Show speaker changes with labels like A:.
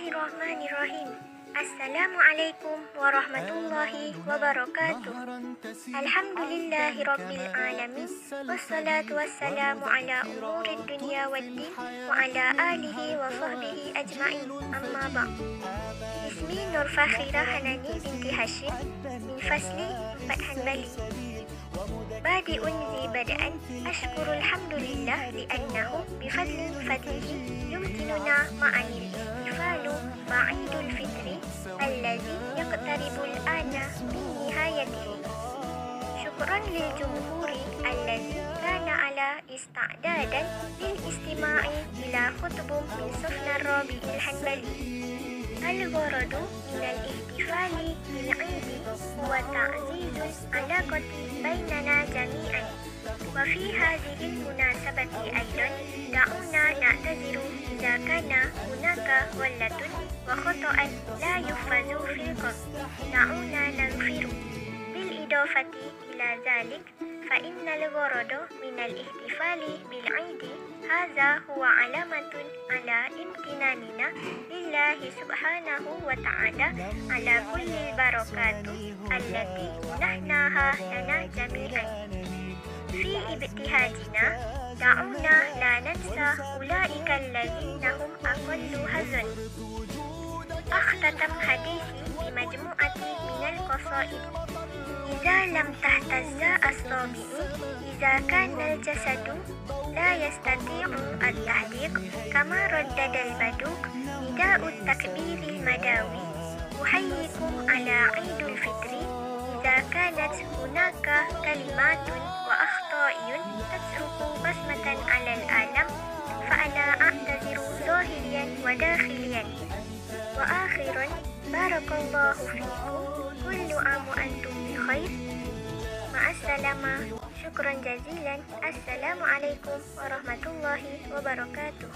A: Bismillahirrahmanirrahim. Assalamualaikum warahmatullahi wabarakatuh. Alhamdulillahi rabbil alamin. Wassalatu wassalamu ala umurid dunya waddin wa ala alihi wa sahbihi ajma'in. Amma ba'd. Ismi Nur Fakhira Hanani binti Hashim min fasli Fathan Bali. بادئ ذي بدءا أشكر الحمد لله لأنه بفضل فضله يمكننا معا نهايته شكرا للجمهور الذي كان على استعدادا للاستماع إلى خطب من سفن الرابع الحنبلي. الغرض من الاحتفال بالعيد هو تعزيز العلاقة بيننا جميعا. وفي هذه المناسبة أيضا دعونا نعتذر إذا كان هناك غلة وخطأ لا يحفظ في القصد دعونا بالإضافة إلى ذلك فإن الغرض من الاحتفال بالعيد هذا هو علامة على امتناننا لله سبحانه وتعالى على كل البركات التي منحناها لنا جميعا. في ابتهاجنا دعونا لا ننسى أولئك الذين هم أقل حزن. أختتم حديثي بمجموعة من القصائد إذا لم تهتز أصابعي إذا كان الجسد لا يستطيع التحديق كما ردد البدوك نداء التكبير المداوي أحييكم على عيد الفطر إذا كانت هناك كلمات وأخطاء تترك بصمة Barakallahu fikum. Kullu amu antum bi khair. Ma'assalama. Syukran jazilan. Assalamualaikum warahmatullahi wabarakatuh.